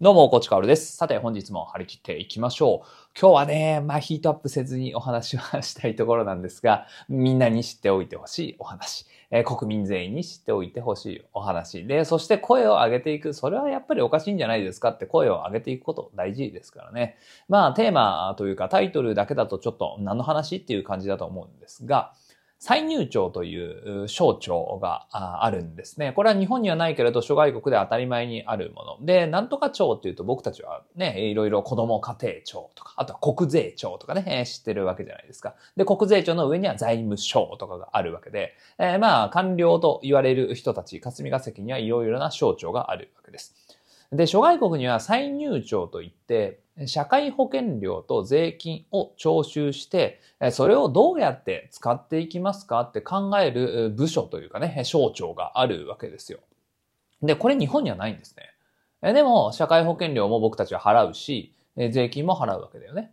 どうも、コーチカオルです。さて、本日も張り切っていきましょう。今日はね、まあ、ヒートアップせずにお話はしたいところなんですが、みんなに知っておいてほしいお話。えー、国民全員に知っておいてほしいお話。で、そして声を上げていく。それはやっぱりおかしいんじゃないですかって声を上げていくこと大事ですからね。まあ、テーマというかタイトルだけだとちょっと何の話っていう感じだと思うんですが、再入庁という省庁があるんですね。これは日本にはないけれど諸外国で当たり前にあるもの。で、なんとか庁っていうと僕たちはね、いろいろ子供家庭庁とか、あとは国税庁とかね、知ってるわけじゃないですか。で、国税庁の上には財務省とかがあるわけで、えー、まあ、官僚と言われる人たち、霞が関にはいろいろな省庁があるわけです。で、諸外国には再入庁といって、社会保険料と税金を徴収して、それをどうやって使っていきますかって考える部署というかね、省庁があるわけですよ。で、これ日本にはないんですね。でも、社会保険料も僕たちは払うし、税金も払うわけだよね。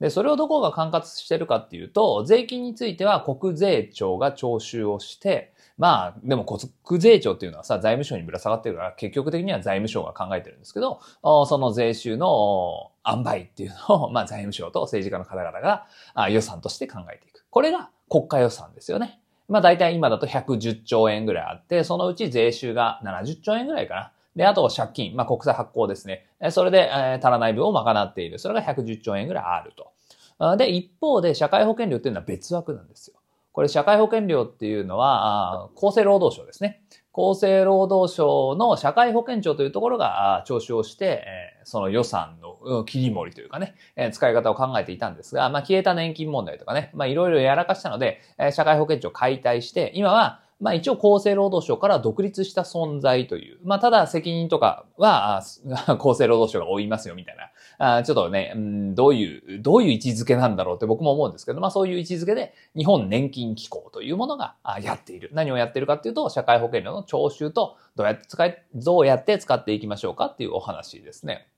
で、それをどこが管轄してるかっていうと、税金については国税庁が徴収をして、まあ、でも国税庁っていうのはさ、財務省にぶら下がってるから、結局的には財務省が考えてるんですけど、その税収の塩梅っていうのを、まあ財務省と政治家の方々が予算として考えていく。これが国家予算ですよね。まあ大体今だと110兆円ぐらいあって、そのうち税収が70兆円ぐらいかな。で、あと借金、まあ国債発行ですね。それで足らない分を賄っている。それが110兆円ぐらいあると。で、一方で社会保険料っていうのは別枠なんですよ。これ社会保険料っていうのは、厚生労働省ですね。厚生労働省の社会保険庁というところが徴収をして、その予算の切り盛りというかね、使い方を考えていたんですが、まあ消えた年金問題とかね、まあいろいろやらかしたので、社会保険庁解体して、今はまあ一応厚生労働省から独立した存在という。まあただ責任とかは 厚生労働省が負いますよみたいな。あちょっとね、うん、どういう、どういう位置づけなんだろうって僕も思うんですけど、まあそういう位置づけで日本年金機構というものがやっている。何をやっているかっていうと、社会保険料の徴収とどうやって使い、どうやって使っていきましょうかっていうお話ですね。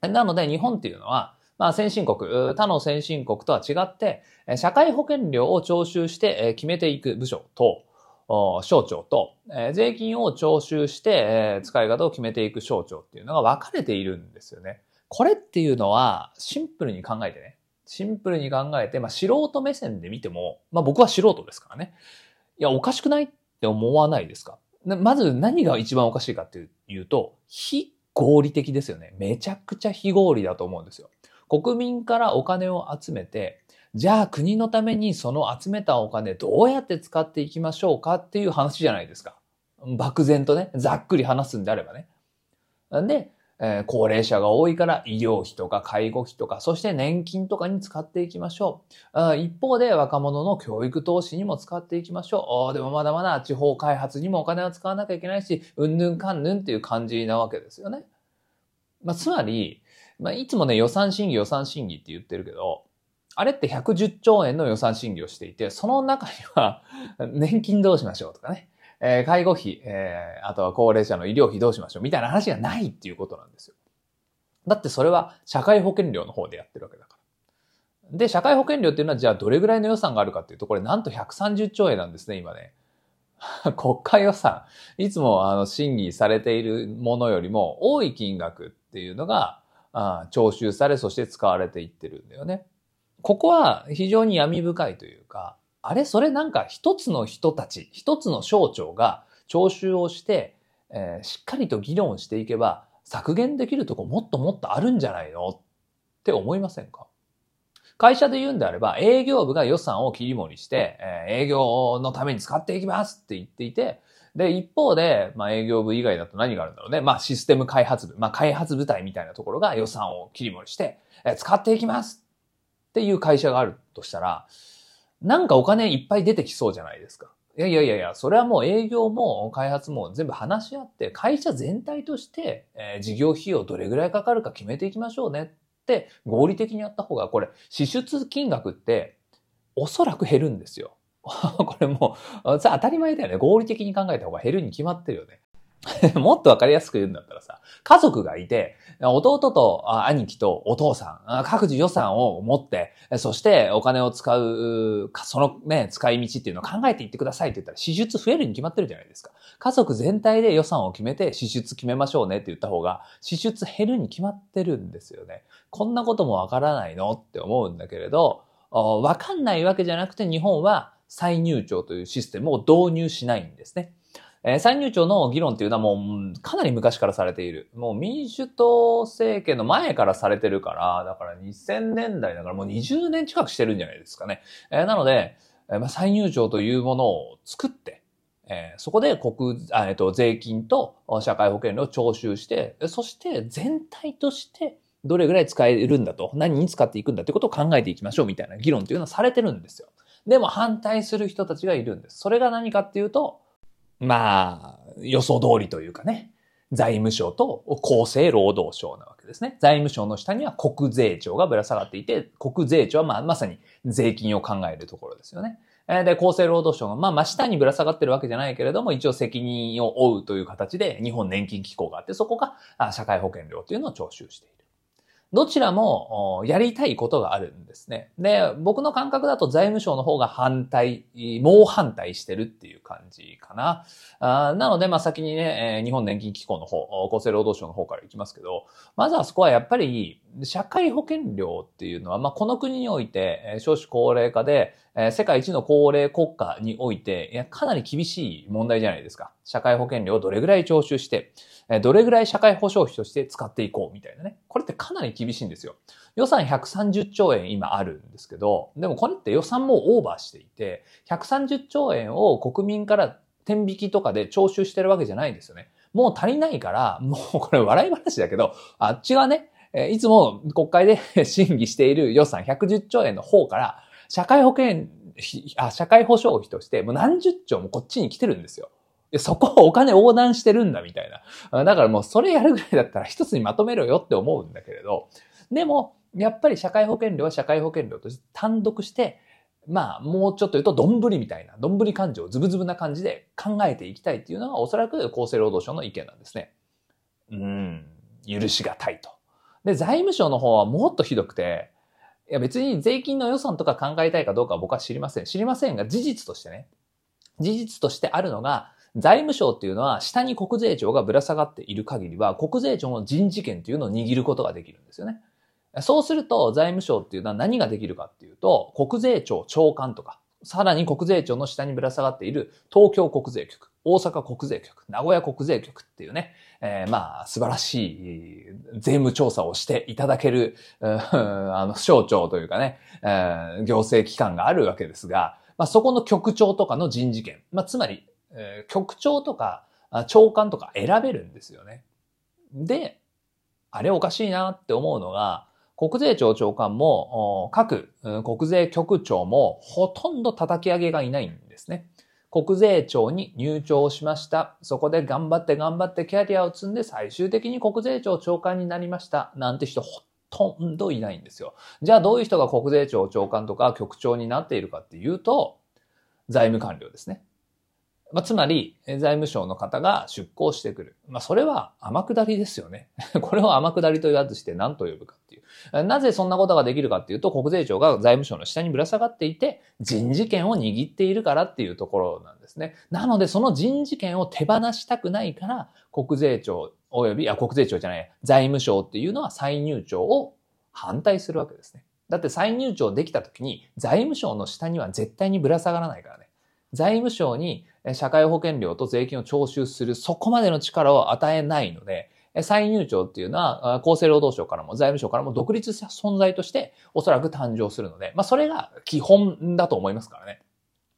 なので日本っていうのは、まあ先進国、他の先進国とは違って、社会保険料を徴収して決めていく部署と、省庁と、えー、税金を徴収して、えー、使い方を決めていく省庁っていうのが分かれているんですよね。これっていうのはシンプルに考えてね。シンプルに考えて、まあ素人目線で見ても、まあ僕は素人ですからね。いや、おかしくないって思わないですか？まず何が一番おかしいかっていうと、非合理的ですよね。めちゃくちゃ非合理だと思うんですよ。国民からお金を集めて、じゃあ国のためにその集めたお金どうやって使っていきましょうかっていう話じゃないですか。漠然とね、ざっくり話すんであればね。なんで、えー、高齢者が多いから医療費とか介護費とか、そして年金とかに使っていきましょう。一方で若者の教育投資にも使っていきましょう。でもまだまだ地方開発にもお金を使わなきゃいけないし、うんぬんかんぬんっていう感じなわけですよね。まあ、つまり、まあ、いつもね予算審議予算審議って言ってるけど、あれって110兆円の予算審議をしていて、その中には、年金どうしましょうとかね、えー、介護費、えー、あとは高齢者の医療費どうしましょうみたいな話がないっていうことなんですよ。だってそれは社会保険料の方でやってるわけだから。で、社会保険料っていうのはじゃあどれぐらいの予算があるかっていうと、これなんと130兆円なんですね、今ね。国家予算。いつもあの審議されているものよりも多い金額っていうのが、あ徴収され、そして使われていってるんだよね。ここは非常に闇深いというか、あれそれなんか一つの人たち、一つの省庁が徴収をして、えー、しっかりと議論していけば削減できるとこもっともっとあるんじゃないの？って思いませんか？会社で言うんであれば営業部が予算を切り盛りして、えー、営業のために使っていきますって言っていて、で、一方で、まあ営業部以外だと何があるんだろうね。まあシステム開発部、まあ開発部隊みたいなところが予算を切り盛りして、えー、使っていきますっていう会社があるとしたら、なんかお金いっぱい出てきそうじゃないですか。いやいやいやいや、それはもう営業も開発も全部話し合って、会社全体として、えー、事業費用どれぐらいかかるか決めていきましょうねって合理的にやった方が、これ支出金額っておそらく減るんですよ。これもう、当たり前だよね。合理的に考えた方が減るに決まってるよね。もっとわかりやすく言うんだったらさ、家族がいて、弟と兄貴とお父さん、各自予算を持って、そしてお金を使う、そのね、使い道っていうのを考えていってくださいって言ったら、支出増えるに決まってるじゃないですか。家族全体で予算を決めて支出決めましょうねって言った方が、支出減るに決まってるんですよね。こんなこともわからないのって思うんだけれど、わかんないわけじゃなくて日本は再入庁というシステムを導入しないんですね。えー、再入庁の議論っていうのはもうかなり昔からされている。もう民主党政権の前からされてるから、だから2000年代だからもう20年近くしてるんじゃないですかね。えー、なので、えー、まあ、再入庁というものを作って、えー、そこで国、あえっと、税金と社会保険料を徴収して、そして全体としてどれぐらい使えるんだと、何に使っていくんだということを考えていきましょうみたいな議論というのはされてるんですよ。でも反対する人たちがいるんです。それが何かっていうと、まあ、予想通りというかね、財務省と厚生労働省なわけですね。財務省の下には国税庁がぶら下がっていて、国税庁はまあまさに税金を考えるところですよね。で、厚生労働省が、まあ、真下にぶら下がってるわけじゃないけれども、一応責任を負うという形で、日本年金機構があって、そこが社会保険料というのを徴収している。どちらもやりたいことがあるんですね。で、僕の感覚だと財務省の方が反対、猛反対してるっていう感じかな。あなので、まあ先にね、日本年金機構の方、厚生労働省の方から行きますけど、まずはそこはやっぱり、社会保険料っていうのは、まあこの国において、少子高齢化で、世界一の高齢国家において、かなり厳しい問題じゃないですか。社会保険料をどれぐらい徴収して、どれぐらい社会保障費として使っていこうみたいなね。これってかなり厳しいんですよ。予算130兆円今あるんですけど、でもこれって予算もオーバーしていて、130兆円を国民から天引きとかで徴収してるわけじゃないんですよね。もう足りないから、もうこれ笑い話だけど、あっちはね、いつも国会で 審議している予算110兆円の方から、社会保険費、あ、社会保障費としてもう何十兆もこっちに来てるんですよ。でそこをお金横断してるんだみたいな。だからもうそれやるぐらいだったら一つにまとめろよって思うんだけれど、でも、やっぱり社会保険料は社会保険料として単独して、まあ、もうちょっと言うと、どんぶりみたいな、どんぶり感情、ズブズブな感じで考えていきたいっていうのが、おそらく厚生労働省の意見なんですね。うん、許しがたいと。で、財務省の方はもっとひどくて、や別に税金の予算とか考えたいかどうかは僕は知りません。知りませんが、事実としてね、事実としてあるのが、財務省っていうのは下に国税庁がぶら下がっている限りは国税庁の人事権というのを握ることができるんですよね。そうすると財務省っていうのは何ができるかっていうと国税庁長官とかさらに国税庁の下にぶら下がっている東京国税局、大阪国税局、名古屋国税局っていうね、えー、まあ素晴らしい税務調査をしていただける、あの省庁というかね、えー、行政機関があるわけですが、まあ、そこの局長とかの人事権、まあ、つまりえー、局長とか長官とか選べるんですよね。で、あれおかしいなって思うのが、国税庁長官も各国税局長もほとんど叩き上げがいないんですね。国税庁に入庁しました。そこで頑張って頑張ってキャリアを積んで最終的に国税庁長官になりました。なんて人ほとんどいないんですよ。じゃあどういう人が国税庁長官とか局長になっているかっていうと、財務官僚ですね。まあ、つまり、財務省の方が出向してくる。まあ、それは天下りですよね。これを天下りと言わずして何と呼ぶかっていう。なぜそんなことができるかっていうと、国税庁が財務省の下にぶら下がっていて、人事権を握っているからっていうところなんですね。なので、その人事権を手放したくないから、国税庁及び、あ、国税庁じゃない、財務省っていうのは再入庁を反対するわけですね。だって再入庁できた時に、財務省の下には絶対にぶら下がらないからね。財務省に社会保険料と税金を徴収するそこまでの力を与えないので、再入庁っていうのは厚生労働省からも財務省からも独立した存在としておそらく誕生するので、まあそれが基本だと思いますからね。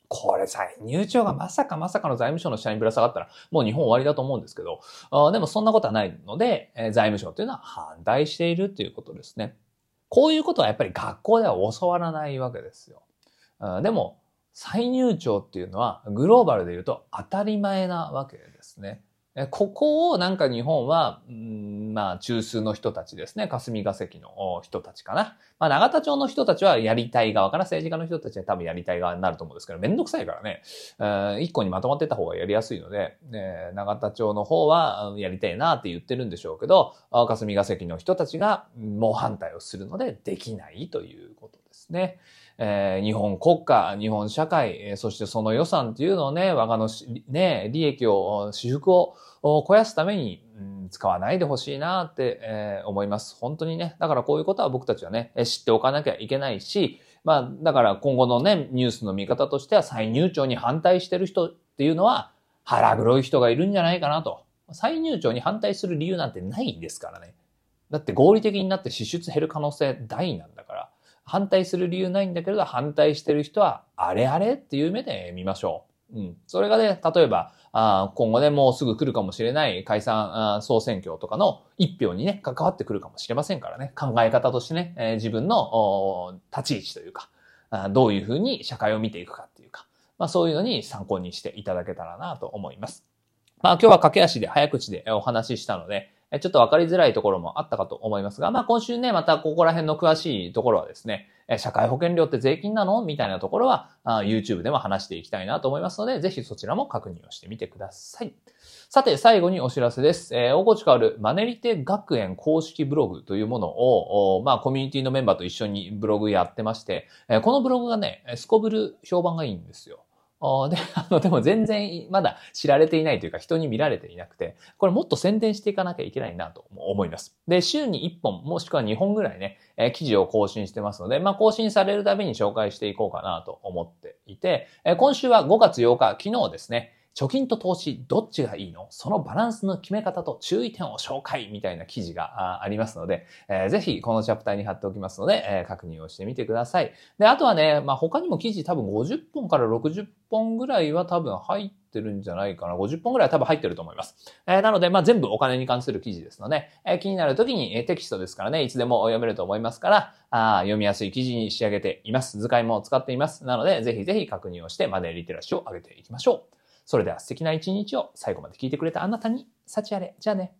これ再入庁がまさかまさかの財務省の下にぶら下がったらもう日本終わりだと思うんですけど、あでもそんなことはないので、財務省っていうのは反対しているっていうことですね。こういうことはやっぱり学校では教わらないわけですよ。でも、再入庁っていうのはグローバルで言うと当たり前なわけですね。ここをなんか日本は、まあ中枢の人たちですね。霞が関の人たちかな。まあ永田町の人たちはやりたい側かな。政治家の人たちは多分やりたい側になると思うんですけど、めんどくさいからね。一個にまとまってた方がやりやすいので、ね、永田町の方はやりたいなって言ってるんでしょうけど、霞が関の人たちが猛反対をするのでできないということですね。えー、日本国家、日本社会、そしてその予算っていうのをね、我がのね、利益を、私服を肥やすために、うん、使わないでほしいなって、えー、思います。本当にね。だからこういうことは僕たちはね、知っておかなきゃいけないし、まあ、だから今後のね、ニュースの見方としては再入庁に反対してる人っていうのは腹黒い人がいるんじゃないかなと。再入庁に反対する理由なんてないんですからね。だって合理的になって支出減る可能性大なんだから。反対する理由ないんだけど、反対してる人は、あれあれっていう目で見ましょう。うん。それがね、例えば、あ今後ね、もうすぐ来るかもしれない解散総選挙とかの一票にね、関わってくるかもしれませんからね。考え方としてね、えー、自分の立ち位置というかあ、どういうふうに社会を見ていくかっていうか、まあそういうのに参考にしていただけたらなと思います。まあ今日は駆け足で早口でお話ししたので、ちょっとわかりづらいところもあったかと思いますが、まあ今週ね、またここら辺の詳しいところはですね、社会保険料って税金なの？みたいなところは YouTube でも話していきたいなと思いますので、ぜひそちらも確認をしてみてください。さて、最後にお知らせです。えー、大越かわるマネリテ学園公式ブログというものを、まあ、コミュニティのメンバーと一緒にブログやってまして、えー、このブログがね、すこぶる評判がいいんですよ。で、あの、でも全然まだ知られていないというか人に見られていなくて、これもっと宣伝していかなきゃいけないなと思います。で、週に1本もしくは2本ぐらいね、えー、記事を更新してますので、まあ、更新されるたびに紹介していこうかなと思っていて、えー、今週は5月8日、昨日ですね、貯金と投資どっちがいいの？そのバランスの決め方と注意点を紹介みたいな記事がありますので、えー、ぜひこのチャプターに貼っておきますので、えー、確認をしてみてください。で、あとはね、まあ、他にも記事多分50本から60本ぐらいは多分入ってるんじゃないかな。50本ぐらい多分入ってると思います。えー、なので、まあ、全部お金に関する記事ですので、えー、気になる時に、えー、テキストですからね、いつでも読めると思いますから、あ読みやすい記事に仕上げています。図解も使っています。なので、ぜひぜひ確認をしてマネーリテラシーを上げていきましょう。それでは素敵な一日を最後まで聞いてくれたあなたに、幸あれ。じゃあね。